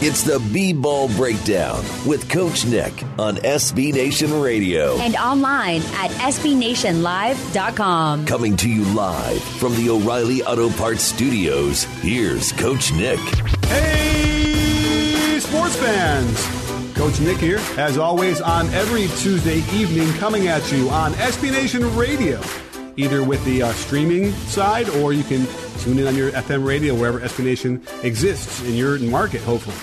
It's the B Ball Breakdown with Coach Nick on SB Nation Radio. And online at SBNationLive.com. Coming to you live from the O'Reilly Auto Parts Studios, here's Coach Nick. Hey, sports fans! Coach Nick here, as always, on every Tuesday evening, coming at you on SB Nation Radio, either with the uh, streaming side or you can tune in on your FM radio wherever SB Nation exists in your market, hopefully.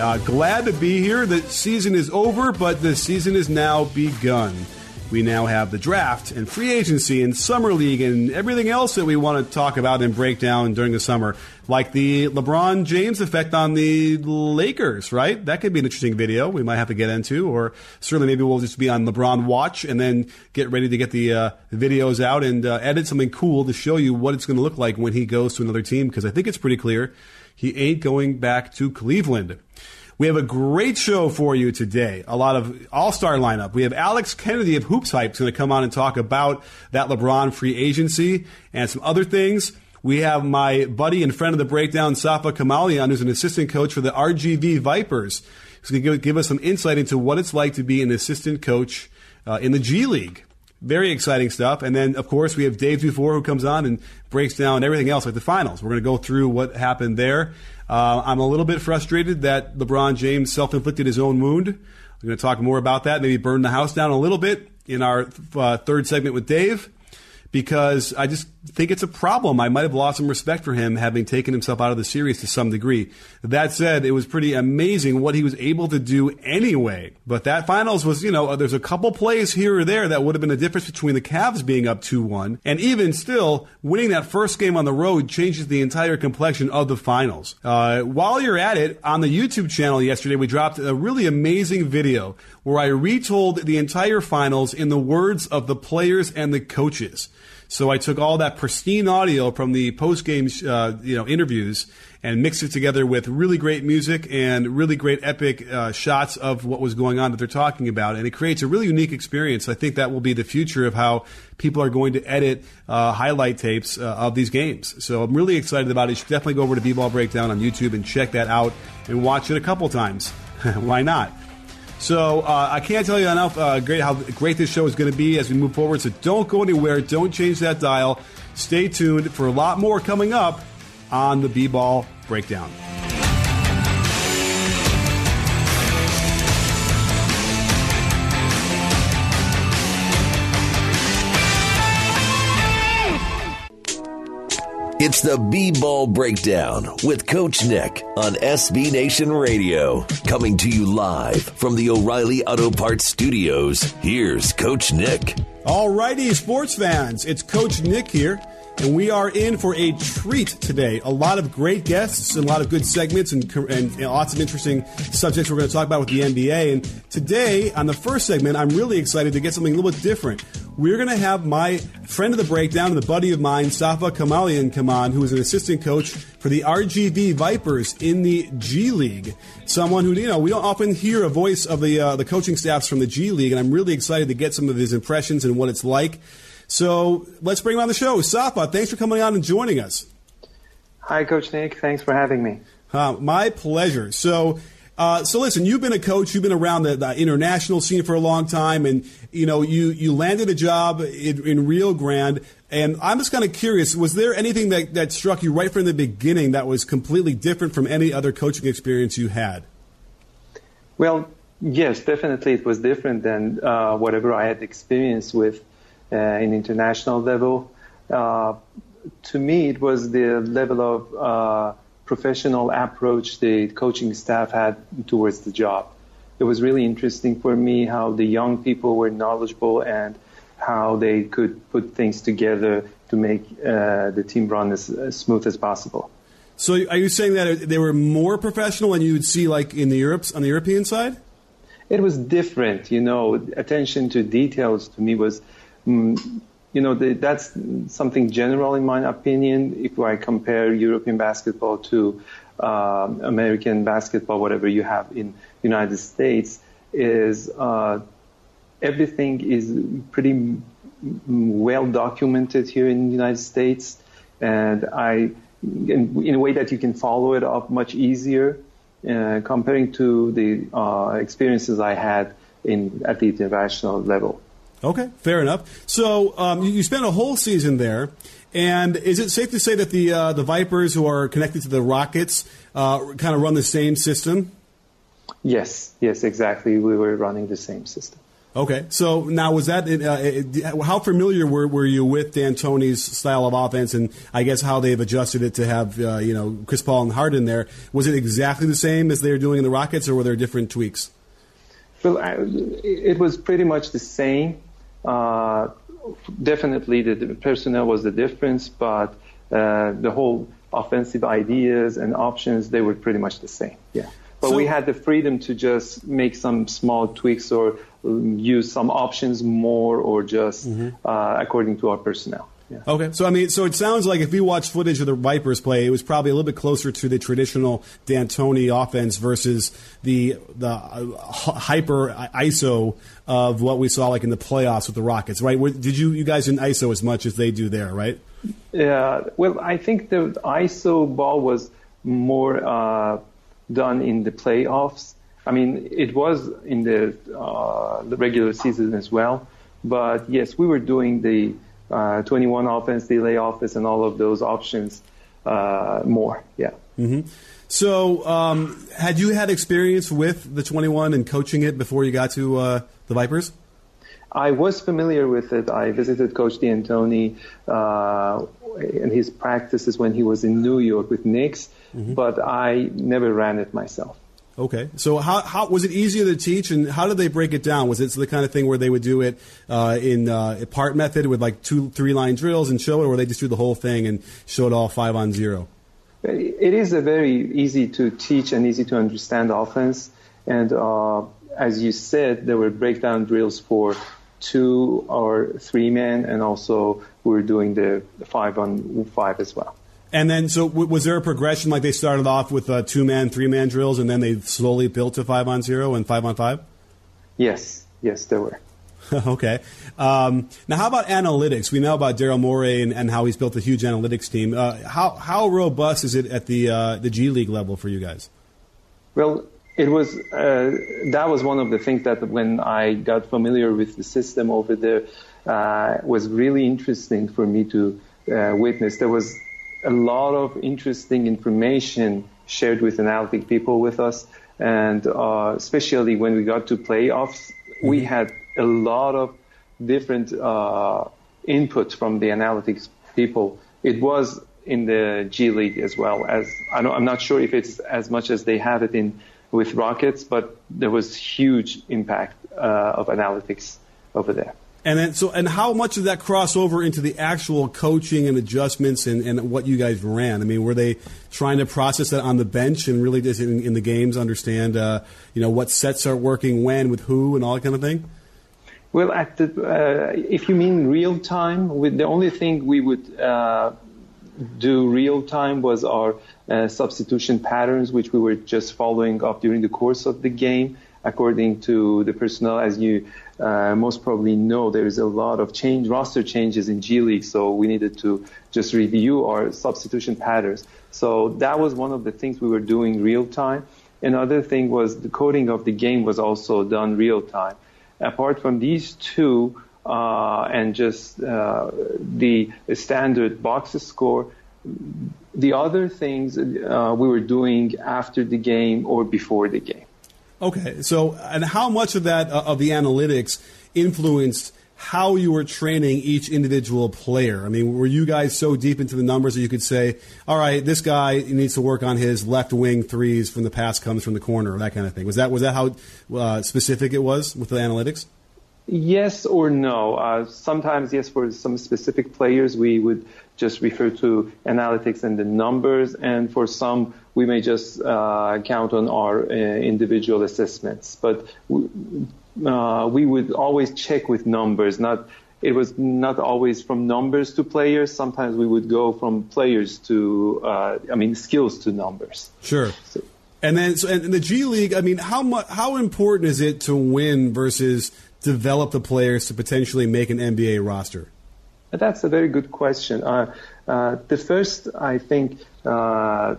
Uh, glad to be here. The season is over, but the season is now begun. We now have the draft and free agency and summer league and everything else that we want to talk about and break down during the summer, like the LeBron James effect on the Lakers, right? That could be an interesting video we might have to get into, or certainly maybe we'll just be on LeBron Watch and then get ready to get the uh, videos out and uh, edit something cool to show you what it's going to look like when he goes to another team, because I think it's pretty clear he ain't going back to Cleveland. We have a great show for you today. A lot of all star lineup. We have Alex Kennedy of Hoops Hype going to come on and talk about that LeBron free agency and some other things. We have my buddy and friend of the breakdown, Safa Kamalian, who's an assistant coach for the RGV Vipers. He's going to give us some insight into what it's like to be an assistant coach uh, in the G League. Very exciting stuff. And then, of course, we have Dave Dufour who comes on and breaks down everything else, like the finals. We're going to go through what happened there. Uh, I'm a little bit frustrated that LeBron James self inflicted his own wound. We're going to talk more about that, maybe burn the house down a little bit in our uh, third segment with Dave because I just think it's a problem. I might have lost some respect for him having taken himself out of the series to some degree. That said, it was pretty amazing what he was able to do anyway. But that finals was, you know, there's a couple plays here or there that would have been a difference between the Cavs being up 2-1 and even still winning that first game on the road changes the entire complexion of the finals. Uh, while you're at it, on the YouTube channel yesterday, we dropped a really amazing video where I retold the entire finals in the words of the players and the coaches. So I took all that pristine audio from the post game, uh, you know, interviews and mixed it together with really great music and really great epic uh, shots of what was going on that they're talking about, and it creates a really unique experience. I think that will be the future of how people are going to edit uh, highlight tapes uh, of these games. So I'm really excited about it. You should definitely go over to B-Ball Breakdown on YouTube and check that out and watch it a couple times. Why not? So uh, I can't tell you enough uh, great how great this show is going to be as we move forward. So don't go anywhere. Don't change that dial. Stay tuned for a lot more coming up on the B-Ball Breakdown. The B Ball Breakdown with Coach Nick on SB Nation Radio. Coming to you live from the O'Reilly Auto Parts Studios. Here's Coach Nick. Alrighty, sports fans, it's Coach Nick here. And we are in for a treat today. A lot of great guests and a lot of good segments and, and, and, lots of interesting subjects we're going to talk about with the NBA. And today, on the first segment, I'm really excited to get something a little bit different. We're going to have my friend of the breakdown and the buddy of mine, Safa Kamalian, come on, who is an assistant coach for the RGV Vipers in the G League. Someone who, you know, we don't often hear a voice of the, uh, the coaching staffs from the G League, and I'm really excited to get some of his impressions and what it's like. So let's bring him on the show. Safa, thanks for coming on and joining us. Hi, Coach Nick. Thanks for having me. Uh, my pleasure. So, uh, so listen, you've been a coach, you've been around the, the, international scene for a long time, and you know you you landed a job in, in Rio Grande. And I'm just kind of curious: was there anything that, that struck you right from the beginning that was completely different from any other coaching experience you had? Well, yes, definitely, it was different than uh, whatever I had experienced with in international level. Uh, to me, it was the level of uh, professional approach the coaching staff had towards the job. It was really interesting for me how the young people were knowledgeable and how they could put things together to make uh, the team run as, as smooth as possible. So are you saying that they were more professional than you would see like in the Europes on the European side? It was different, you know. Attention to details to me was, mm, you know, the, that's something general in my opinion. If I compare European basketball to uh, American basketball, whatever you have in the United States, is uh, everything is pretty well documented here in the United States, and I, in, in a way that you can follow it up much easier, uh, comparing to the uh, experiences I had in at the international level. Okay, fair enough. So um, you, you spent a whole season there, and is it safe to say that the uh, the Vipers who are connected to the Rockets uh, kind of run the same system? Yes, yes, exactly. We were running the same system. Okay, so now was that uh, how familiar were, were you with D'Antoni's style of offense, and I guess how they've adjusted it to have uh, you know Chris Paul and Harden there? Was it exactly the same as they were doing in the Rockets, or were there different tweaks? Well, I, it was pretty much the same. Uh, definitely, the, personnel was the difference, but uh, the whole offensive ideas and options they were pretty much the same. Yeah. But so, we had the freedom to just make some small tweaks or use some options more or just mm-hmm. uh, according to our personnel. Yeah. Okay, so I mean, so it sounds like if we watch footage of the Vipers play, it was probably a little bit closer to the traditional D'Antoni offense versus the the uh, hyper ISO of what we saw like in the playoffs with the Rockets, right? Did you you guys in ISO as much as they do there, right? Yeah. Well, I think the ISO ball was more uh, done in the playoffs. I mean, it was in the, uh, the regular season as well. But yes, we were doing the uh, 21 offense, delay offense, and all of those options uh, more. Yeah. Mm-hmm. So, um, had you had experience with the 21 and coaching it before you got to uh, the Vipers? I was familiar with it. I visited Coach D'Antoni uh, and his practices when he was in New York with Knicks, mm-hmm. but I never ran it myself. Okay, so how, how was it easier to teach, and how did they break it down? Was it the kind of thing where they would do it uh, in uh, part method with like two, three line drills and show it, or they just do the whole thing and show it all five on zero? It is a very easy to teach and easy to understand offense, and uh, as you said, there were breakdown drills for two or three men, and also we're doing the five on five as well. And then, so w- was there a progression? Like they started off with uh, two man, three man drills, and then they slowly built to five on zero and five on five. Yes, yes, there were. okay. Um, now, how about analytics? We know about Daryl Morey and, and, how he's built a huge analytics team. Uh, how how robust is it at the uh, the G League level for you guys? Well, it was uh, that was one of the things that when I got familiar with the system over there uh, was really interesting for me to uh, witness. There was a lot of interesting information shared with analytic people with us. And uh, especially when we got to playoffs, mm-hmm. we had a lot of different uh, input from the analytics people. It was in the G League as well as I am not sure if it's as much as they have it in with Rockets, but there was huge impact uh, of analytics over there. And then, so, and how much did that cross over into the actual coaching and adjustments and, and what you guys ran? I mean, were they trying to process that on the bench and really just in, in the games understand, uh, you know, what sets are working when with who and all that kind of thing? Well, at the, uh, if you mean real time, the only thing we would uh, do real time was our uh, substitution patterns, which we were just following up during the course of the game according to the personnel, as you uh, most probably know, there is a lot of change, roster changes in G League, so we needed to just review our substitution patterns. So that was one of the things we were doing real time. Another thing was the coding of the game was also done real time. Apart from these two, uh, and just uh, the standard box score, the other things uh, we were doing after the game or before the game. Okay, so and how much of that uh, of the analytics influenced how you were training each individual player? I mean, were you guys so deep into the numbers that you could say, "All right, this guy needs to work on his left wing threes from the pass comes from the corner," or that kind of thing? Was that was that how uh, specific it was with the analytics? Yes or no. Uh, sometimes, yes, for some specific players, we would just refer to analytics and the numbers, and for some, we may just uh, count on our uh, individual assessments. But uh, we would always check with numbers. Not it was not always from numbers to players. Sometimes we would go from players to, uh, I mean, skills to numbers. Sure. So, and then, so, and the G League. I mean, how much, how important is it to win versus develop the players to potentially make an NBA roster? That's a very good question. Uh, uh, the first, I think, uh,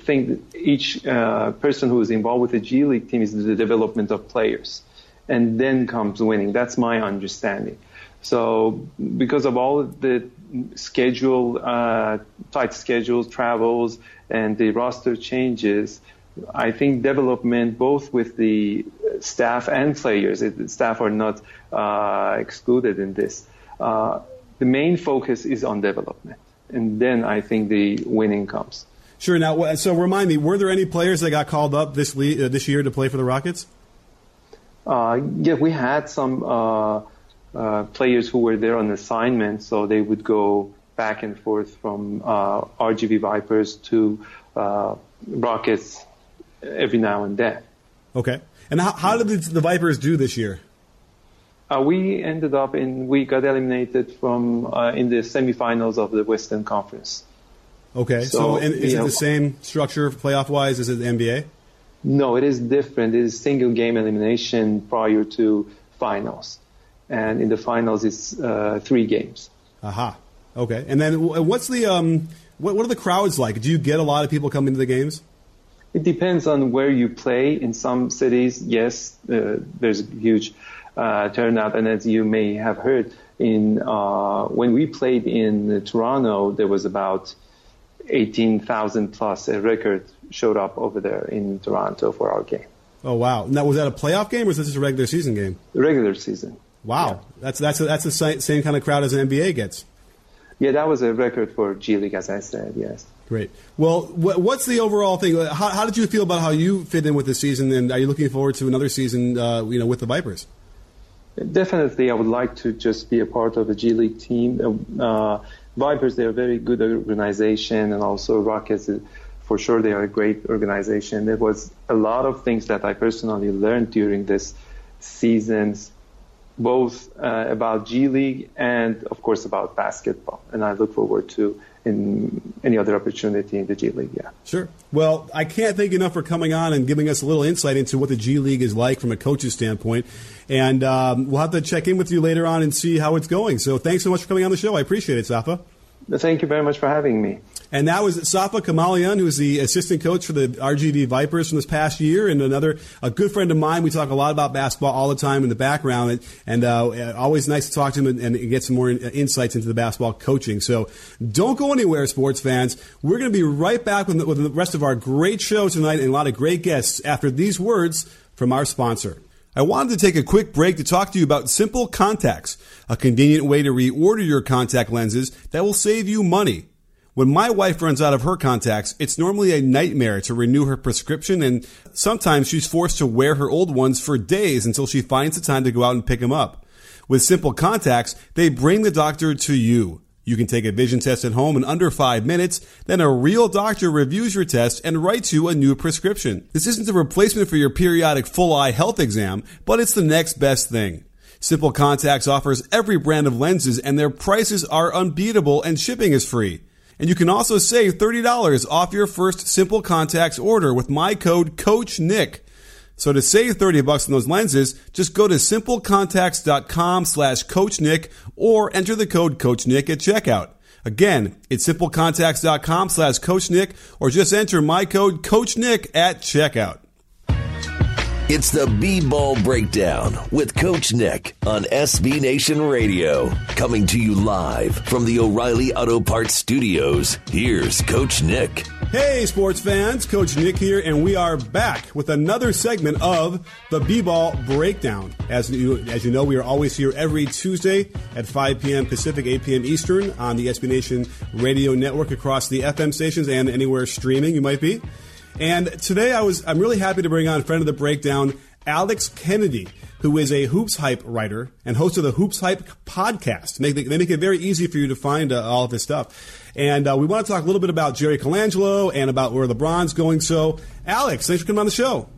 thing each uh, person who is involved with the G League team is the development of players, and then comes winning. That's my understanding. So, because of all of the schedule, uh, tight schedules, travels, and the roster changes, I think development, both with the staff and players, it, staff are not uh, excluded in this. Uh, the main focus is on development, and then I think the winning comes. Sure. Now, so remind me, were there any players that got called up this le- uh, this year to play for the Rockets? Uh, yeah, we had some uh, uh, players who were there on assignment, so they would go back and forth from RGV Vipers to Rockets every now and then. Okay. And how, how did the, the, Vipers do this year? Uh, we ended up in we got eliminated from uh, in the semifinals of the Western Conference. Okay, so, so is it know, the same structure playoff wise as it the NBA? No, it is different. It is single game elimination prior to finals, and in the finals it's uh, three games. Aha. Okay, and then what's the um, what, what are the crowds like? Do you get a lot of people coming to the games? It depends on where you play. In some cities, yes, uh, there's a huge uh, turnout, and as you may have heard, in uh, when we played in Toronto, there was about 18,000 plus a record showed up over there in Toronto for our game. Oh wow! Now was that a playoff game or was this a regular season game? Regular season. Wow, yeah. that's that's a, that's the same kind of crowd as an NBA gets. Yeah, that was a record for G League, as I said. Yes. Great. Well, what's the overall thing? How, how, did you feel about how you fit in with the season, and are you looking forward to another season, uh, you know, with the Vipers? Definitely, I would like to just be a part of the G League team. Uh, Vipers, they're a very good organization, and also Rockets, uh, for sure, they are a great organization. There was a lot of things that I personally learned during this seasons, both uh, about G League and, of course, about basketball. And I look forward to in any other opportunity in the G League. Yeah. Sure. Well, I can't thank you enough for coming on and giving us a little insight into what the G League is like from a coach's standpoint. And um, we'll have to check in with you later on and see how it's going. So thanks so much for coming on the show. I appreciate it, Safa. Thank you very much for having me. And that was Safa Kamalian, who is the assistant coach for the RGV Vipers from this past year, and another a good friend of mine. We talk a lot about basketball all the time in the background, and, and uh, always nice to talk to him and, and, get some more insights into the basketball coaching. So don't go anywhere, sports fans. We're going to be right back with, with the rest of our great show tonight and a lot of great guests after these words from our sponsor. I wanted to take a quick break to talk to you about Simple Contacts, a convenient way to reorder your contact lenses that will save you money. When my wife runs out of her contacts, it's normally a nightmare to renew her prescription and sometimes she's forced to wear her old ones for days until she finds the time to go out and pick them up. With Simple Contacts, they bring the doctor to you. You can take a vision test at home in under five minutes, then a real doctor reviews your test and writes you a new prescription. This isn't a replacement for your periodic full eye health exam, but it's the next best thing. Simple Contacts offers every brand of lenses and their prices are unbeatable and shipping is free. And you can also save $30 off your first Simple Contacts order with my code COACHNICK. So to save 30 bucks on those lenses, just go to simplecontacts.com slash coachnick or enter the code coachnick at checkout. Again, it's simplecontacts.com slash coachnick or just enter my code coachnick at checkout. It's the B Ball Breakdown with Coach Nick on SB Nation Radio. Coming to you live from the O'Reilly Auto Parts Studios. Here's Coach Nick. Hey, sports fans. Coach Nick here, and we are back with another segment of the B Ball Breakdown. As you, as you know, we are always here every Tuesday at 5 p.m. Pacific, 8 p.m. Eastern on the SB Nation Radio Network across the FM stations and anywhere streaming you might be. And today I was I'm really happy to bring on friend of the breakdown, Alex Kennedy, who is a Hoops Hype writer and host of the Hoops Hype podcast. They, they make it very easy for you to find uh, all of his stuff. And uh, we want to talk a little bit about Jerry Colangelo and about where LeBron's going. So, Alex, thanks for coming on the show.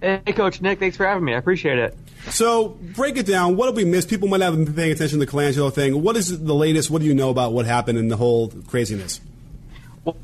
Hey, Coach Nick, thanks for having me. I appreciate it. So, break it down. What have we missed? People might not have been paying attention to the Colangelo thing. What is the latest? What do you know about what happened and the whole craziness?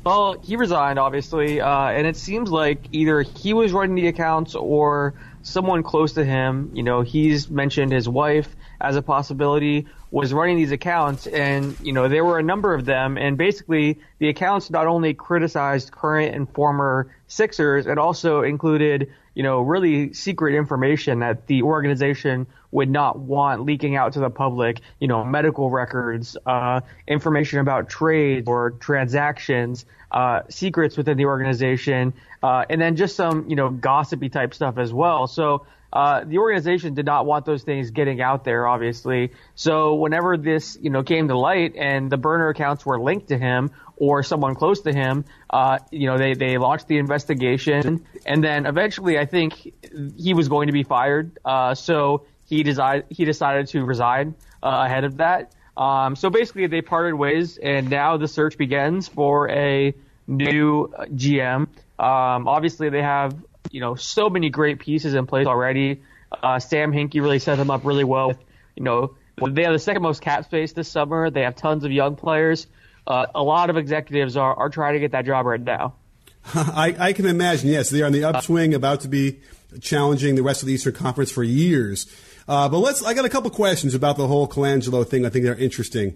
Well, he resigned, obviously, uh, and it seems like either he was running the accounts or someone close to him. You know, he's mentioned his wife as a possibility was running these accounts, and you know there were a number of them, and basically the accounts not only criticized current and former Sixers, it also included you know really secret information that the organization would not want leaking out to the public, you know, medical records, uh, information about trades or transactions, uh, secrets within the organization, uh, and then just some, you know, gossipy type stuff as well. So uh, the organization did not want those things getting out there, obviously. So whenever this, you know, came to light and the burner accounts were linked to him or someone close to him, uh, you know, they, they launched the investigation and then eventually I think he was going to be fired. Uh, so he decided, he decided to resign, uh, ahead of that. Um, so basically they parted ways and now the search begins for a new GM. Um, obviously they have you know, so many great pieces in place already. Uh, Sam Hinkie really set them up really well. You know, they have the second most cap space this summer. They have tons of young players. Uh, a lot of executives are, are trying to get that job right now. I, I can imagine. Yes, they are on the upswing, about to be challenging the rest of the Eastern Conference for years. Uh, but let's. I got a couple questions about the whole Colangelo thing. I think they're interesting.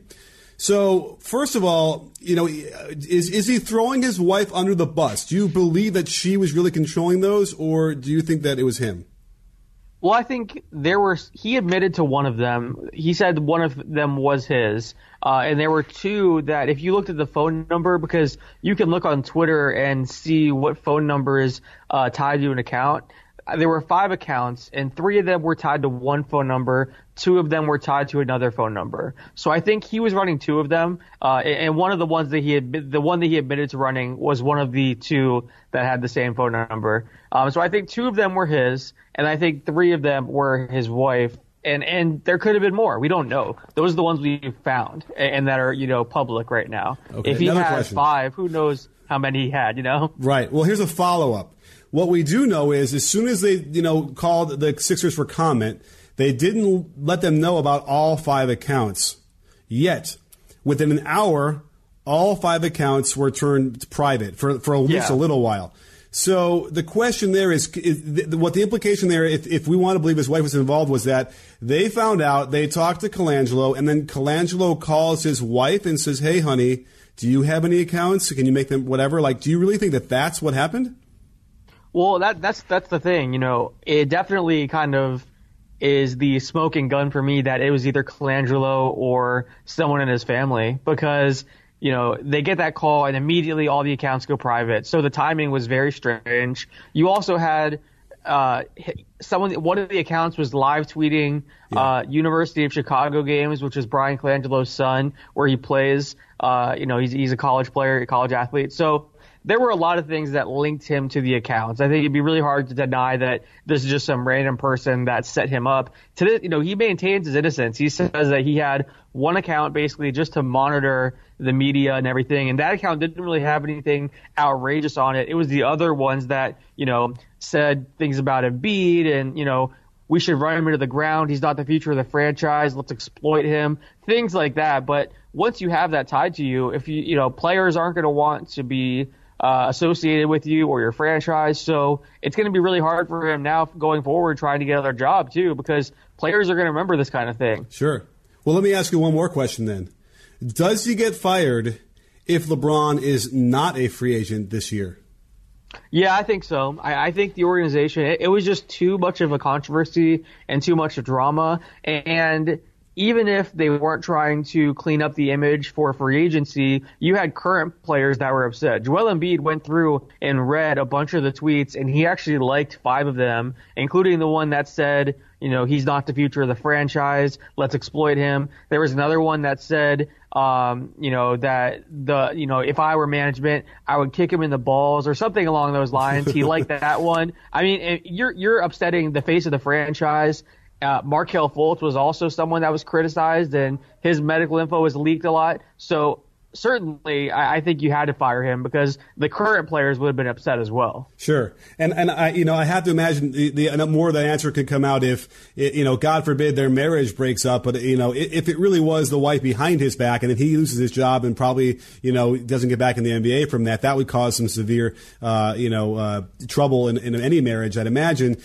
So, first of all, you know, is is he throwing his wife under the bus? Do you believe that she was really controlling those, or do you think that it was him? Well, I think there were. He admitted to one of them. He said one of them was his, uh, and there were two that, if you looked at the phone number, because you can look on Twitter and see what phone number is uh, tied to an account there were five accounts, and three of them were tied to one phone number. Two of them were tied to another phone number. So I think he was running two of them, uh, and one of the ones that he had, the one that he admitted to running was one of the two that had the same phone number. Um, so I think two of them were his, and I think three of them were his wife. And and there could have been more. We don't know. Those are the ones we found and that are you know public right now. Okay, if he had question. five, who knows how many he had? You know. Right. Well, here's a follow up. What we do know is as soon as they, you know, called the Sixers for comment, they didn't let them know about all five accounts. Yet, within an hour, all five accounts were turned private for, for at least yeah. a little while. So the question there is, is what the implication there, if, if, we want to believe his wife was involved, was that they found out, they talked to Colangelo, and then Colangelo calls his wife and says, "Hey, honey, do you have any accounts? Can you make them whatever?" Like, do you really think that that's what happened? Well, that that's that's the thing. You know, it definitely kind of is the smoking gun for me that it was either Colangelo or someone in his family because you know they get that call and immediately all the accounts go private. So the timing was very strange. You also had uh, someone one of the accounts was live tweeting yeah. uh, University of Chicago games, which is Bryan Colangelo's son, where he plays. Uh, you know, he's he's a college player, a college athlete. So there were a lot of things that linked him to the accounts. I think it'd be really hard to deny that this is just some random person that set him up. To this, you know, he maintains his innocence. He says that he had one account basically just to monitor the media and everything, and that account didn't really have anything outrageous on it. It was the other ones that you know said things about Embiid and you know we should run him into the ground. He's not the future of the franchise. Let's exploit him. Things like that. But once you have that tied to you, if you, you know, players aren't going to want to be uh, associated with you or your franchise. So it's going to be really hard for him now going forward trying to get another job too because players are going to remember this kind of thing. Sure. Well, let me ask you one more question then. Does he get fired if LeBron is not a free agent this year? Yeah, I think so. I, I think the organization, it, it was just too much of a controversy and too much of drama. And even if they weren't trying to clean up the image for free agency, you had current players that were upset. Joel Embiid went through and read a bunch of the tweets, and he actually liked five of them, including the one that said, you know, he's not the future of the franchise. Let's exploit him. There was another one that said, um, you know, that the, you know, if I were management, I would kick him in the balls or something along those lines. He liked that one. I mean, you're, you're upsetting the face of the franchise. Uh, Markelle Fultz was also someone that was criticized and his medical info was leaked a lot. So certainly I, think you had to fire him because the current players would have been upset as well. Sure, and and I you know I have to imagine the, the more the answer could come out if you know God forbid their marriage breaks up, but you know if it really was the wife behind his back and if he loses his job and probably you know doesn't get back in the NBA from that, that would cause some severe uh, you know uh, trouble in, in any marriage. I'd imagine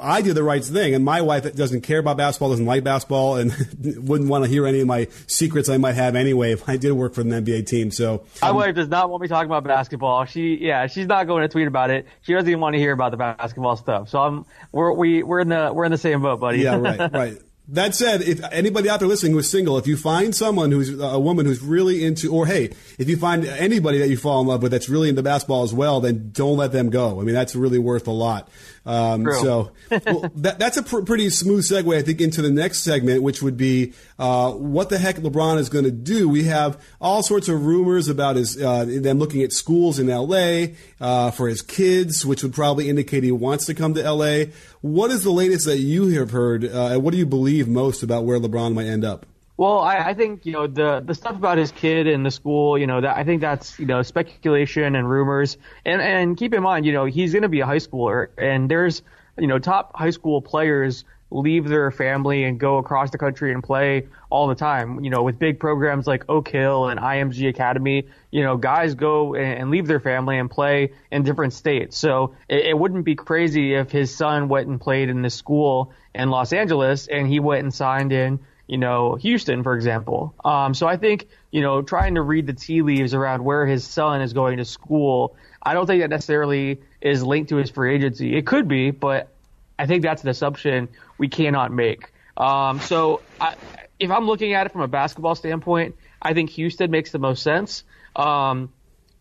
I did the right thing, and my wife doesn't care about basketball, doesn't like basketball, and wouldn't want to hear any of my secrets I might have anyway if I did work for them NBA team. So um, my wife does not want me talking about basketball. She yeah, she's not going to tweet about it. She doesn't even want to hear about the basketball stuff. So I'm we're we, we're in the we're in the same boat, buddy. Yeah, right, right. That said, if anybody out there listening who's single, if you find someone who's a woman who's really into, or hey, if you find anybody that you fall in love with that's really into basketball as well, then don't let them go. I mean, that's really worth a lot. Um, so well, that, that's a pr- pretty smooth segue, I think, into the next segment, which would be uh, what the heck LeBron is going to do. We have all sorts of rumors about his uh, them looking at schools in L.A. Uh, for his kids, which would probably indicate he wants to come to L.A. What is the latest that you have heard, uh, and what do you believe most about where LeBron might end up? Well, I, I think you know the the stuff about his kid and the school. You know that I think that's you know speculation and rumors. And and keep in mind, you know he's going to be a high schooler, and there's you know top high school players leave their family and go across the country and play all the time. You know, with big programs like Oak Hill and IMG Academy, you know, guys go and leave their family and play in different states. So it, it wouldn't be crazy if his son went and played in the school in Los Angeles and he went and signed in you know, Houston, for example. Um, so I think, you know, trying to read the tea leaves around where his son is going to school, I don't think that necessarily is linked to his free agency. It could be, but I think that's an assumption we cannot make. Um, so I, if I'm looking at it from a basketball standpoint, I think Houston makes the most sense. Um,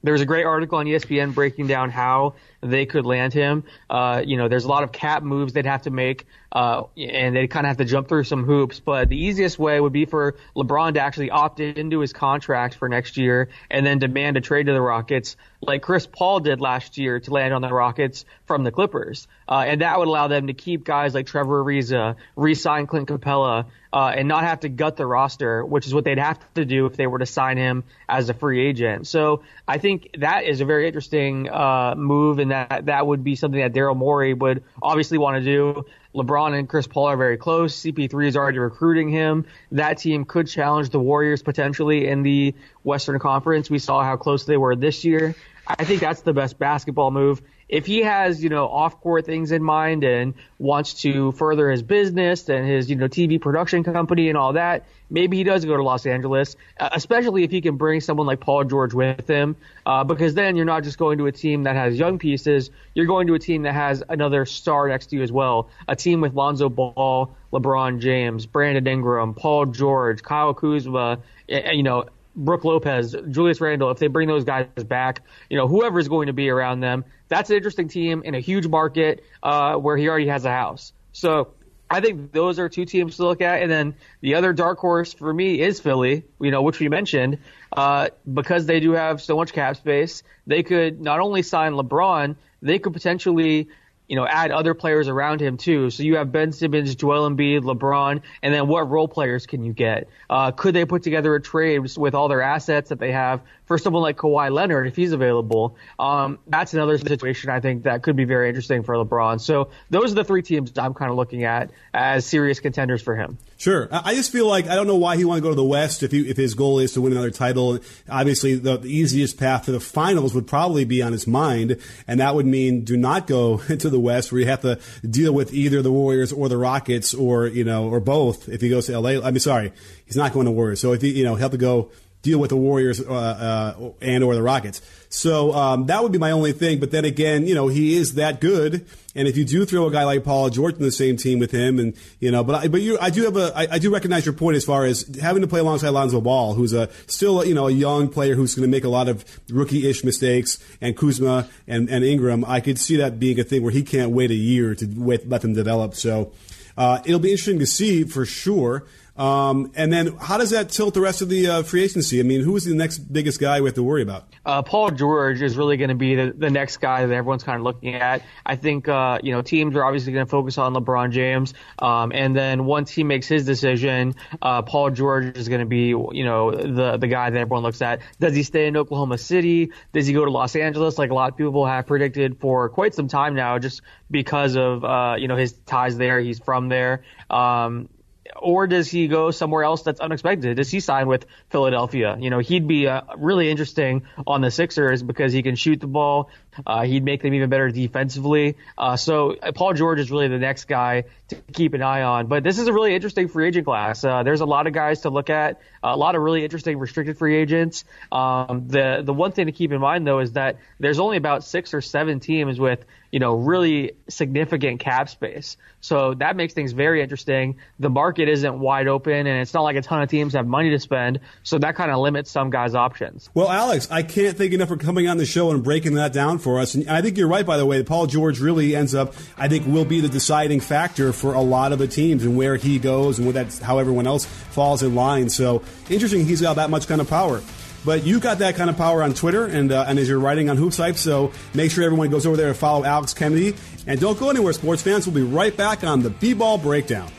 there's a great article on ESPN breaking down how they could land him. Uh, you know, there's a lot of cap moves they'd have to make, uh, and they kind of have to jump through some hoops. But the easiest way would be for LeBron to actually opt into his contract for next year and then demand a trade to the Rockets, like Chris Paul did last year to land on the Rockets from the Clippers. Uh, and that would allow them to keep guys like Trevor Ariza, re-sign Clint Capela, uh, and not have to gut the roster, which is what they'd have to do if they were to sign him as a free agent. So I think that is a very interesting uh, move, and that that would be something that Daryl Morey would obviously want to do. LeBron and Chris Paul are very close. CP3 is already recruiting him. That team could challenge the Warriors potentially in the Western Conference. We saw how close they were this year. I think that's the best basketball move if he has, you know, off court things in mind and wants to further his business and his, you know, TV production company and all that, maybe he does go to Los Angeles, uh, especially if he can bring someone like Paul George with him, uh, because then you're not just going to a team that has young pieces, you're going to a team that has another star next to you as well. A team with Lonzo Ball, LeBron James, Brandon Ingram, Paul George, Kyle Kuzma, you know, Brook Lopez, Julius Randle, if they bring those guys back, you know, whoever is going to be around them, that's an interesting team in a huge market uh, where he already has a house. So I think those are two teams to look at. And then the other dark horse for me is Philly, you know, which we mentioned, uh, because they do have so much cap space. They could not only sign LeBron, they could potentially you know, add other players around him too. So you have Ben Simmons, Joel Embiid, LeBron, and then what role players can you get? Uh, could they put together a trade with all their assets that they have for someone like Kawhi Leonard if he's available? Um, that's another situation I think that could be very interesting for LeBron. So those are the three teams I'm kind of looking at as serious contenders for him. Sure. I just feel like I don't know why he want to go to the West if he, if his goal is to win another title. Obviously, the, the easiest path to the finals would probably be on his mind, and that would mean do not go to the West where you have to deal with either the Warriors or the Rockets or you know or both. If he goes to LA, I mean, sorry, he's not going to Warriors. So if he you know he'll have to go deal with the Warriors uh, uh, and or the Rockets. So um, that would be my only thing. But then again, you know, he is that good. And if you do throw a guy like Paul George in the same team with him, and you know, but I, but you, I do have a, I, I do recognize your point as far as having to play alongside Lonzo Ball, who's a still you know a young player who's going to make a lot of rookie-ish mistakes, and Kuzma and, and Ingram. I could see that being a thing where he can't wait a year to wait, let them develop. So uh, it'll be interesting to see for sure. Um, and then how does that tilt the rest of the uh, free agency? I mean, who is the next biggest guy we have to worry about? Uh, Paul George is really going to be the, the next guy that everyone's kind of looking at. I think, uh, you know, teams are obviously going to focus on LeBron James. Um, and then once he makes his decision, uh, Paul George is going to be, you know, the, the guy that everyone looks at. Does he stay in Oklahoma City? Does he go to Los Angeles like a lot of people have predicted for quite some time now just because of, uh, you know, his ties there. He's from there. Um, or does he go somewhere else that's unexpected? Does he sign with Philadelphia? You know, he'd be uh, really interesting on the Sixers because he can shoot the ball. Uh, he'd make them even better defensively. Uh, so uh, Paul George is really the next guy to keep an eye on. But this is a really interesting free agent class. Uh, there's a lot of guys to look at, a lot of really interesting restricted free agents. Um, the the one thing to keep in mind though is that there's only about six or seven teams with you know really significant cap space. So that makes things very interesting. The market isn't wide open, and it's not like a ton of teams have money to spend. So that kind of limits some guys' options. Well, Alex, I can't thank enough for coming on the show and breaking that down for us. And I think you're right, by the way. Paul George really ends up, I think, will be the deciding factor for a lot of the teams and where he goes and where that's how everyone else falls in line. So interesting, he's got that much kind of power. But you got that kind of power on Twitter and, uh, and as you're writing on Hoops Hype, so make sure everyone goes over there and follow Alex Kennedy. And don't go anywhere, sports fans. We'll be right back on the B-Ball Breakdown.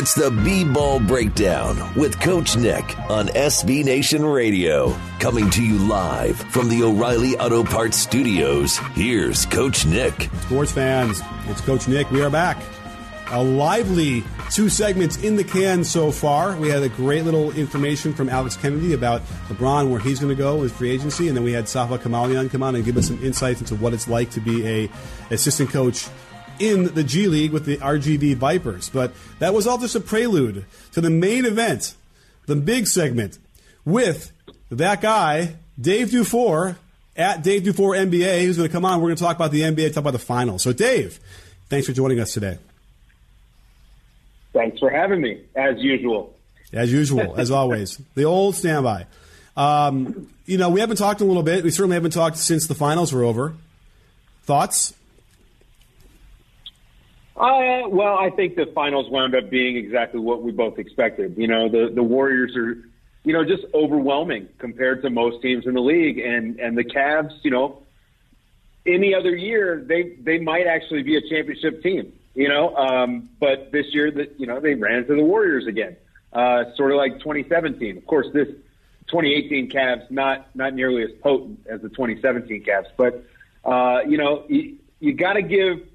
It's the B Ball Breakdown with Coach Nick on SB Nation Radio. Coming to you live from the O'Reilly Auto Parts Studios. Here's Coach Nick. Sports fans, it's Coach Nick. We are back. A lively two segments in the can so far. We had a great little information from Alex Kennedy about LeBron, where he's going to go with free agency, and then we had Safa Kamalian come on and give us some insights into what it's like to be a assistant coach in the G League with the RGV Vipers. But that was all just a prelude to the main event, the big segment, with that guy, Dave Dufour, at Dave Dufour NBA, who's going to come on. We're going to talk about the NBA, talk about the finals. So, Dave, thanks for joining us today. Thanks for having me, as usual. As usual, as always. The old standby. Um, you know, we haven't talked a little bit. We certainly haven't talked since the finals were over. Thoughts? Uh, well, I think the finals wound up being exactly what we both expected. You know, the the Warriors are, you know, just overwhelming compared to most teams in the league, and and the Cavs, you know, any other year they they might actually be a championship team. You know, um, but this year that you know they ran into the Warriors again, uh, sort of like 2017. Of course, this 2018 Cavs not not nearly as potent as the 2017 Cavs, but uh, you know you, you got to give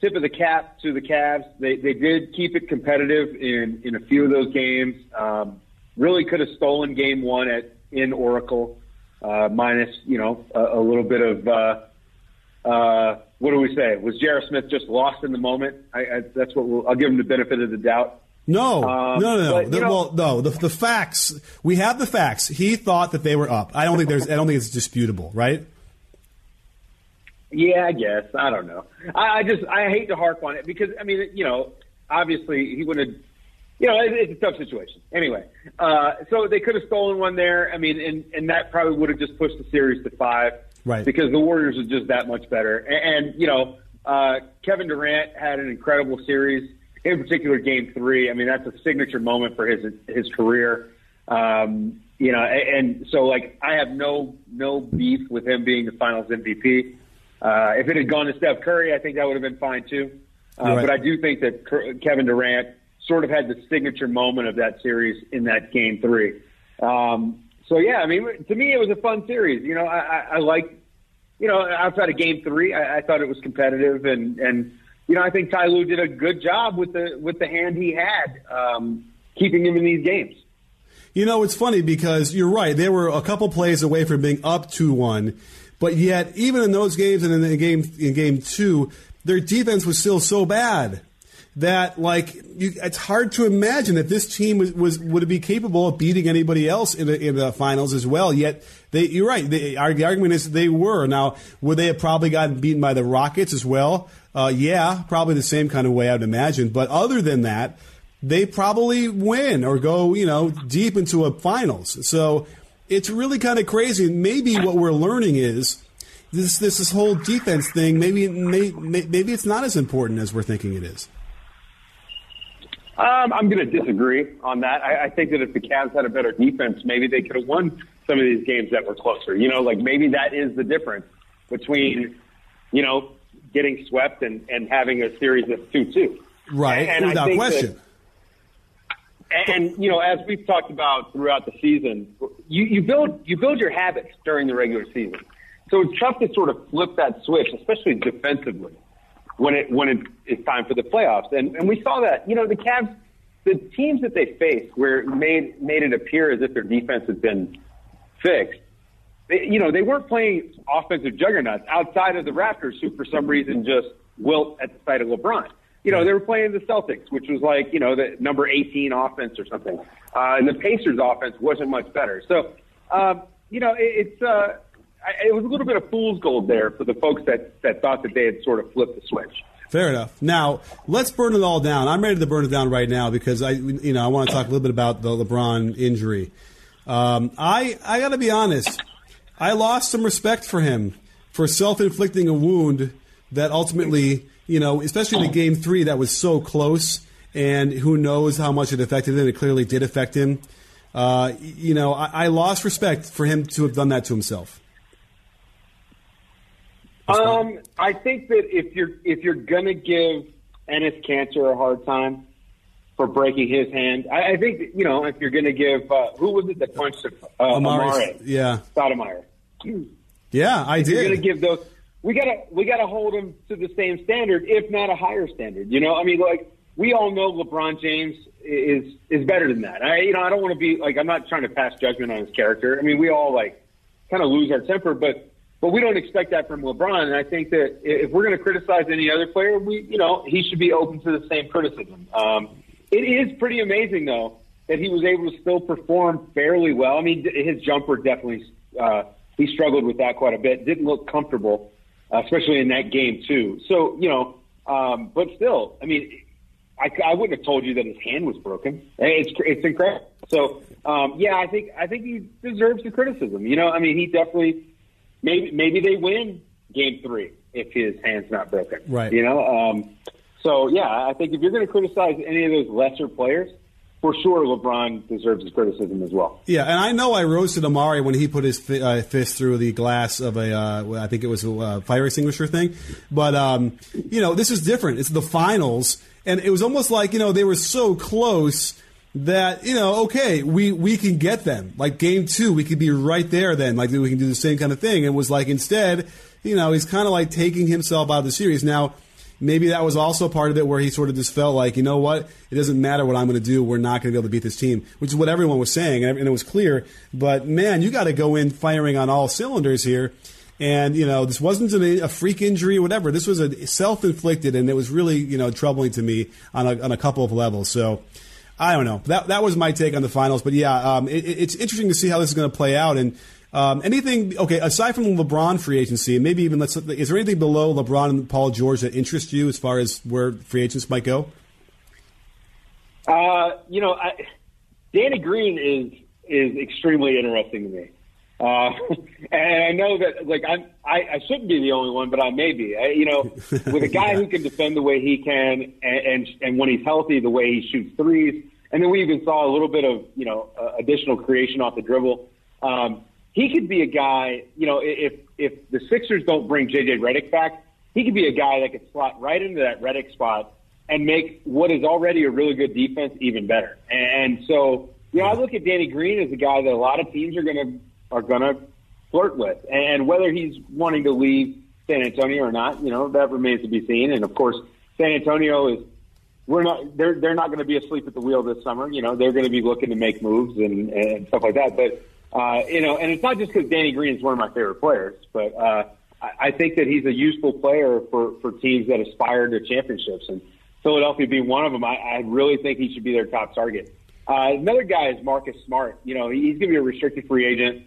tip of the cap to the Cavs. They they did keep it competitive in in a few of those games. Um, really could have stolen game one at in Oracle, uh, minus you know a, a little bit of uh, uh, what do we say? Was J.R. Smith just lost in the moment? I, I, that's what we'll, I'll give him the benefit of the doubt. No, um, no, no, no. But, the, know, well, no. The, the facts. We have the facts. He thought that they were up. I don't think there's. I don't think it's disputable, right? Yeah, I guess. I don't know. I, I just I hate to harp on it because I mean, you know, obviously he would have. You know, it, it's a tough situation. Anyway, uh, so they could have stolen one there. I mean, and and that probably would have just pushed the series to five. Right. Because the Warriors are just that much better. And, and you know, uh, Kevin Durant had an incredible series. In particular, Game Three. I mean, that's a signature moment for his his career. Um, you know, and, and so like I have no no beef with him being the Finals MVP. Uh, if it had gone to Steph Curry, I think that would have been fine too. Uh, right. But I do think that Kevin Durant sort of had the signature moment of that series in that game three. Um, so yeah, I mean, to me, it was a fun series. You know, I, I, I like, you know, outside of game three, I, I thought it was competitive and, and, you know, I think Ty Lue did a good job with the, with the hand he had, um, keeping him in these games. You know, it's funny because you're right. They were a couple plays away from being up 2 1 but yet, even in those games and in the game in game two, their defense was still so bad that like you, it's hard to imagine that this team was, was would be capable of beating anybody else in the, in the finals as well. Yet they, you're right. They, our, the argument is they were. Now, would they have probably gotten beaten by the Rockets as well? Uh, yeah, probably the same kind of way I'd imagine. But other than that, they probably win or go you know deep into a finals. So it's really kind of crazy. Maybe what we're learning is this this, this whole defense thing. Maybe may, maybe it's not as important as we're thinking it is. Um, I'm going to disagree on that. I, I think that if the Cavs had a better defense, maybe they could have won some of these games that were closer. You know, like maybe that is the difference between, you know, getting swept and, and having a series of 2 2. Right, and without question. That, and you know, as we've talked about throughout the season, you, you build you build your habits during the regular season. So it's tough to sort of flip that switch, especially defensively, when it when it, it's time for the playoffs. And and we saw that. You know, the Cavs, the teams that they faced, where made made it appear as if their defense had been fixed. They, you know, they weren't playing offensive juggernauts outside of the Raptors, who for some reason just wilt at the sight of LeBron. You know, they were playing the Celtics, which was like, you know, the number 18 offense or something. Uh, and the Pacers offense wasn't much better. So, um, you know, it, it's, uh, it was a little bit of fool's gold there for the folks that, that thought that they had sort of flipped the switch. Fair enough. Now let's burn it all down. I'm ready to burn it down right now because I, you know, I want to talk a little bit about the LeBron injury. Um, I I got to be honest. I lost some respect for him for self-inflicting a wound that ultimately, you know, especially in the game three that was so close, and who knows how much it affected him. It clearly did affect him. Uh, you know, I, I lost respect for him to have done that to himself. Um, I think that if you're if you're gonna give Enes Kanter a hard time for breaking his hand, I, I think you know if you're gonna give uh, who was it that punched uh, Amar'e? Yeah, Stoudemire. Yeah, I if did. You're gonna give those. We gotta we gotta hold him to the same standard, if not a higher standard. You know, I mean, like we all know LeBron James is is better than that. I you know I don't want to be like I'm not trying to pass judgment on his character. I mean, we all like kind of lose our temper, but but we don't expect that from LeBron. And I think that if we're going to criticize any other player, we, you know, he should be open to the same criticism. Um, it is pretty amazing, though, that he was able to still perform fairly well. I mean, his jumper definitely, uh, he struggled with that quite a bit. Didn't look comfortable, especially in that game, too. So, you know, um, but still, I mean, I, I wouldn't have told you that his hand was broken. It's, it's incredible. So, um, yeah, I think, I think he deserves the criticism. You know, I mean, he definitely, maybe maybe they win game three if his hand's not broken. Right. You know. Um, so yeah, I think if you're going to criticize any of those lesser players, for sure LeBron deserves his criticism as well. Yeah, and I know I roasted Amar'e when he put his uh, fist through the glass of a, uh, I think it was a uh, fire extinguisher thing. But um, you know, this is different. It's the finals, and it was almost like you know they were so close that you know, okay, we we can get them. Like game two, we could be right there. Then, like we can do the same kind of thing. And was like instead, you know, he's kind of like taking himself out of the series now. Maybe that was also part of it where he sort of just felt like, you know what, it doesn't matter what I'm going to do. We're not going to be able to beat this team, which is what everyone was saying, and it was clear. But man, you got to go in firing on all cylinders here. And you know, this wasn't a freak injury or whatever. This was a self-inflicted, and it was really you know troubling to me on a, on a couple of levels. So I don't know. That that was my take on the finals. But yeah, um, it, it's interesting to see how this is going to play out. And um, anything okay aside from LeBron free agency, and maybe even let's is there anything below LeBron and Paul George that interests you as far as where free agents might go? Uh, you know, I, Danny Green is is extremely interesting to me. Uh, and I know that, like, I'm, I, I shouldn't be the only one, but I may be. I, you know, with a guy yeah. who can defend the way he can, and, and and when he's healthy, the way he shoots threes, and then we even saw a little bit of, you know, uh, additional creation off the dribble. Um, he could be a guy, you know, if if the Sixers don't bring JJ Redick back, he could be a guy that could slot right into that Redick spot and make what is already a really good defense even better. And so, you know, I look at Danny Green as a guy that a lot of teams are to are to flirt with. And whether he's wanting to leave San Antonio or not, you know, that remains to be seen. And of course, San Antonio is we're not they're they're not going to be asleep at the wheel this summer. You know, they're going to be looking to make moves and, and stuff like that. But uh, you know, and it's not just because Danny Green is one of my favorite players, but uh, I, I think that he's a useful player for for teams that aspire to championships. And Philadelphia being one of them, I, I really think he should be their top target. Uh, another guy is Marcus Smart. You know, he's going to be a restricted free agent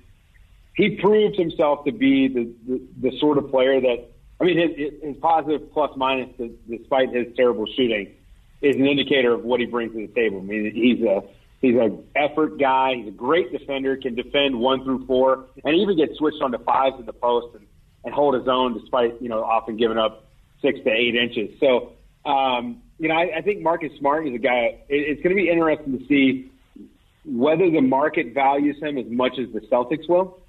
he proved himself to be the, the, the sort of player that, I mean, his, his positive plus minus, despite his terrible shooting, is an indicator of what he brings to the table. I mean, he's a He's an effort guy. He's a great defender, can defend one through four, and even get switched onto fives in the post and, and hold his own despite, you know, often giving up six to eight inches. So, um, you know, I, I think Marcus Smart is a guy. It, it's going to be interesting to see whether the market values him as much as the Celtics will,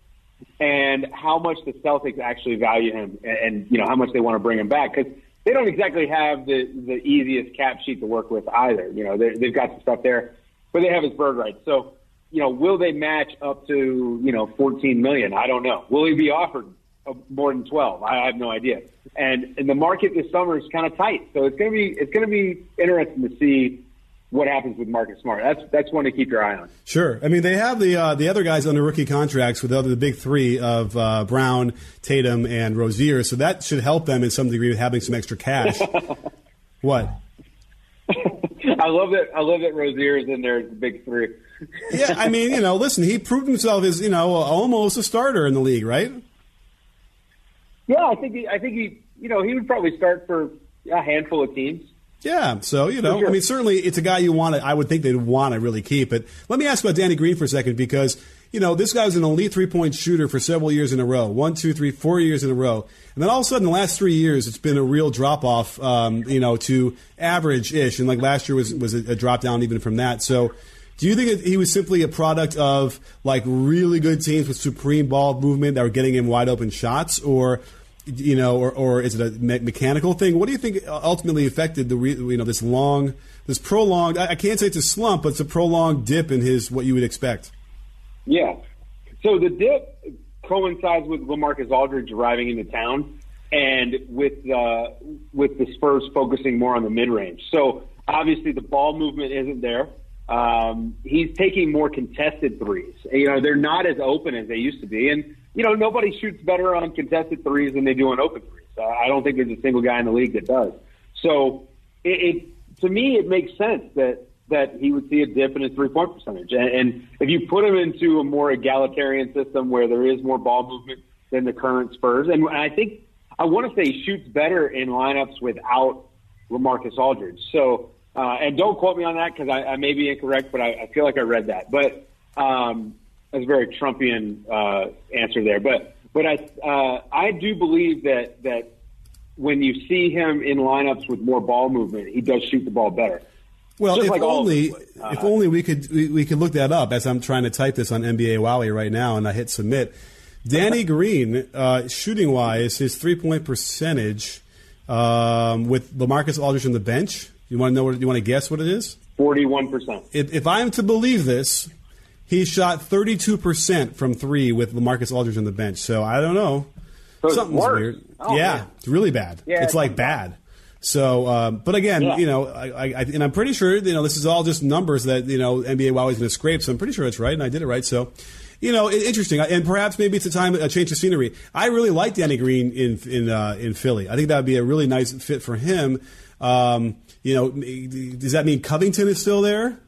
and how much the Celtics actually value him, and, and you know how much they want to bring him back because they don't exactly have the the easiest cap sheet to work with either. You know, they've got some stuff there, but they have his bird right. So, you know, will they match up to you know 14 million? I don't know. Will he be offered more than 12? I have no idea. And and the market this summer is kind of tight, so it's gonna be it's gonna be interesting to see what happens with Marcus Smart. That's that's one to keep your eye on. Sure. I mean, they have the uh, the other guys under rookie contracts with the, other, the big three of uh, Brown, Tatum, and Rozier, so that should help them in some degree with having some extra cash. what? I love that. I love that Rozier is in there as the big three. yeah, I mean, you know, listen, he proved himself as you know almost a starter in the league, right? Yeah, I think he, I think he, you know, he would probably start for a handful of teams. Yeah, so you know, sure. I mean, certainly it's a guy you want to. I would think they'd want to really keep. But let me ask about Danny Green for a second because you know this guy was an elite three point shooter for several years in a row, one, two, three, four years in a row, and then all of a sudden, the last three years, it's been a real drop off. Um, you know, to average ish, and like last year was was a, a drop down even from that. So. Do you think he was simply a product of like really good teams with supreme ball movement that were getting him wide open shots, or you know, or, or is it a me- mechanical thing? What do you think ultimately affected the re- you know this long, this prolonged? I, I can't say it's a slump, but it's a prolonged dip in his what you would expect. Yeah. So the dip coincides with Lamarcus Aldridge arriving into town, and with uh, with the Spurs focusing more on the mid range. So obviously the ball movement isn't there. Um, he's taking more contested threes. You know, they're not as open as they used to be, and you know, nobody shoots better on contested threes than they do on open threes. Uh, I don't think there's a single guy in the league that does. So it, it to me, it makes sense that that he would see a dip in his three point percentage. And, and if you put him into a more egalitarian system where there is more ball movement than the current Spurs, and I think I want to say he shoots better in lineups without Lamarcus Aldridge. So, uh, and don't quote me on that because I, I may be incorrect, but I, I feel like I read that. But um, that's a very Trumpian uh, answer there, but but I uh, I do believe that that when you see him in lineups with more ball movement, he does shoot the ball better. Well, if like only uh, if only we could we, we, could look that up as I'm trying to type this on NBA Wowy right now, and I hit submit. Danny Green, uh, shooting wise, his three point percentage um, with Lamarcus Aldridge on the bench. You want to know what you want to guess what it is? Forty one percent. If I'm to believe this, he shot 32% from three with Lamarcus Aldridge on the bench. So I don't know. So Something's worse. weird. Oh, yeah, man. it's really bad. Yeah, it's like bad. So, um, but again, Yeah. you know, I, I, and I'm pretty sure, you know, this is all just numbers that, you know, NBA WoW is going to scrape. So I'm pretty sure it's right, and I did it right. So, you know, it, interesting. And perhaps maybe it's a time, a change of scenery. I really like Danny Green in in uh, in Philly. I think that would be a really nice fit for him. Um, you know, does that mean Covington is still there?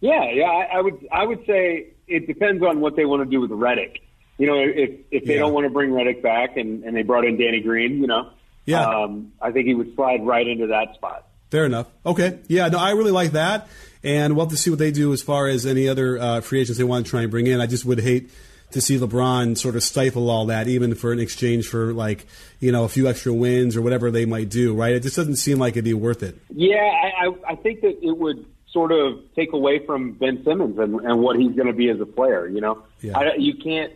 Yeah, yeah. I, I would I would say it depends on what they want to do with Redick. You know, if if they Yeah. don't want to bring Redick back and, and they brought in Danny Green, you know, Yeah. um, I think he would slide right into that spot. Fair enough. Okay. Yeah, no, I really like that. And we'll have to see what they do as far as any other uh, free agents they want to try and bring in. I just would hate to see LeBron sort of stifle all that, even for an exchange for like, you know, a few extra wins or whatever they might do, right? It just doesn't seem like it'd be worth it. Yeah, I, I, I think that it would sort of take away from Ben Simmons and, and what he's going to be as a player. You know, Yeah. I, you can't.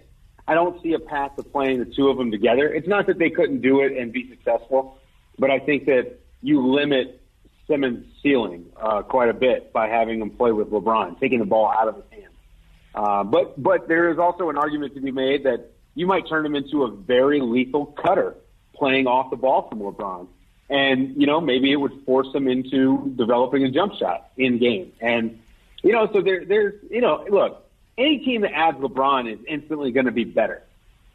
I don't see a path to playing the two of them together. It's not that they couldn't do it and be successful, but I think that you limit Simmons' ceiling uh, quite a bit by having him play with LeBron, taking the ball out of his hands. Uh, but but there is also an argument to be made that you might turn him into a very lethal cutter playing off the ball from LeBron. And, you know, maybe it would force him into developing a jump shot in game. And, you know, so there, there's, you know, look, any team that adds LeBron is instantly going to be better.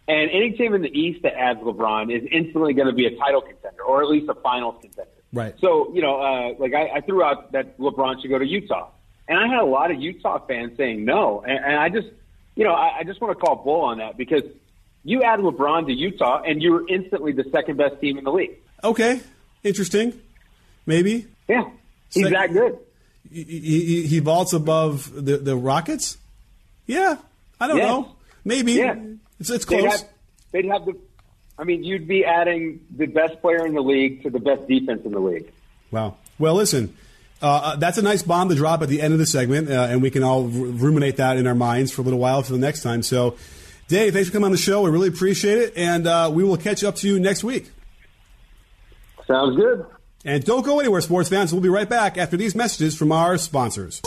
And any team in the East that adds LeBron is instantly going to be a title contender or at least a finals contender. Right. So, you know, uh, like I, I threw out that LeBron should go to Utah. And I had a lot of Utah fans saying no. And, and I just, you know, I, I just want to call bull on that because you add LeBron to Utah and you're instantly the second best team in the league. Okay. Interesting. Maybe. Yeah. He's Sec- that good. He, he, he vaults above the, the Rockets? Yeah. I don't Yes. know. Maybe. Yeah. It's, it's They'd close. have, they'd have the. I mean, you'd be adding the best player in the league to the best defense in the league. Wow. Well, listen, uh, uh, that's a nice bomb to drop at the end of the segment, uh, and we can all r- ruminate that in our minds for a little while for the next time. So, Dave, thanks for coming on the show. We really appreciate it, and uh, we will catch up to you next week. Sounds good. And don't go anywhere, sports fans. We'll be right back after these messages from our sponsors.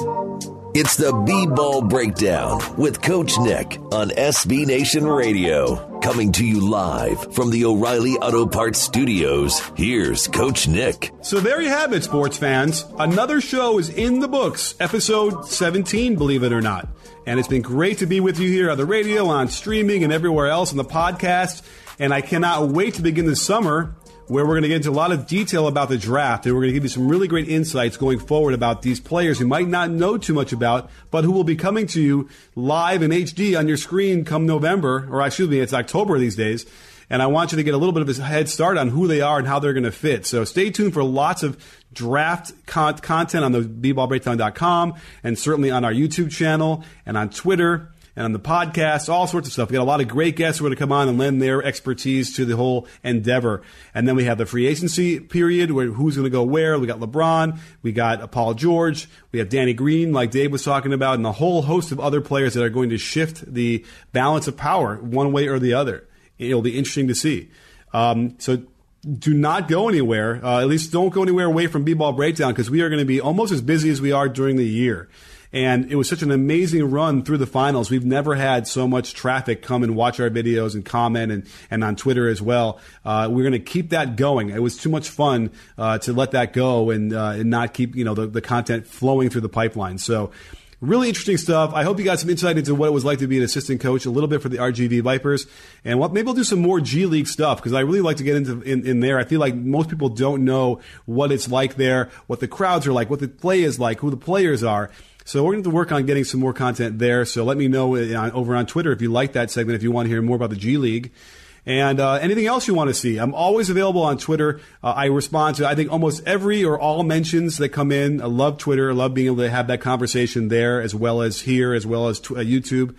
It's the B Ball Breakdown with Coach Nick on SB Nation Radio. Coming to you live from the O'Reilly Auto Parts Studios. Here's Coach Nick. So there you have it, sports fans. Another show is in the books, episode 17, believe it or not. And it's been great to be with you here on the radio, on streaming, and everywhere else on the podcast. And I cannot wait to begin the summer where we're going to get into a lot of detail about the draft. And we're going to give you some really great insights going forward about these players you might not know too much about, but who will be coming to you live in HD on your screen come November, or excuse me, it's October these days and I want you to get a little bit of a head start on who they are and how they're going to fit. So stay tuned for lots of draft con- content on the bballbreakdown.com and certainly on our YouTube channel and on Twitter and on the podcast, all sorts of stuff. We got a lot of great guests who are going to come on and lend their expertise to the whole endeavor. And then we have the free agency period where who's going to go where. We got LeBron, we got Paul George, we have Danny Green, like Dave was talking about, and a whole host of other players that are going to shift the balance of power one way or the other it'll be interesting to see. Um, so do not go anywhere. Uh, at least don't go anywhere away from B-ball breakdown because we are going to be almost as busy as we are during the year. And it was such an amazing run through the finals. We've never had so much traffic come and watch our videos and comment and, and on Twitter as well. Uh, we're going to keep that going. It was too much fun uh, to let that go and, uh, and not keep you know the, the content flowing through the pipeline. So Really interesting stuff. I hope you got some insight into what it was like to be an assistant coach, a little bit for the RGV Vipers, and what maybe we'll do some more G League stuff because I really like to get into in, in there. I feel like most people don't know what it's like there, what the crowds are like, what the play is like, who the players are. So we're going to work on getting some more content there. So let me know uh, over on Twitter if you like that segment, if you want to hear more about the G League. And uh, anything else you want to see, I'm always available on Twitter. Uh, I respond to I think almost every or all mentions that come in. I love Twitter. I love being able to have that conversation there as well as here, as well as uh, YouTube.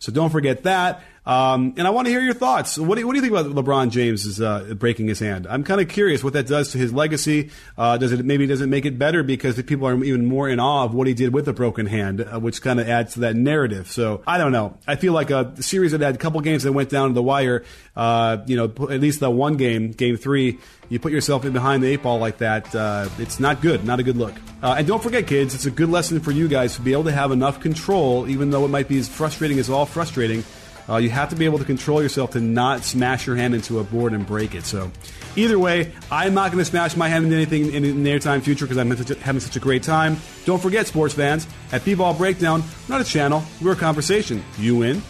So don't forget that. Um, and I want to hear your thoughts. What do, you, what do you think about LeBron James uh, breaking his hand? I'm kind of curious what that does to his legacy. Uh, does it maybe does not make it better because the people are even more in awe of what he did with a broken hand, uh, which kind of adds to that narrative. So I don't know. I feel like a series that had a couple games that went down to the wire. Uh, you know, at least the one game, game three, you put yourself in behind the eight ball like that. Uh, it's not good. Not a good look. Uh, and don't forget, kids, it's a good lesson for you guys to be able to have enough control, even though it might be as frustrating as all frustrating. Uh, you have to be able to control yourself to not smash your hand into a board and break it. So, either way, I'm not going to smash my hand into anything in the near time future because I'm having such a great time. Don't forget, sports fans, at B-Ball Breakdown, not a channel, we're a conversation. You in?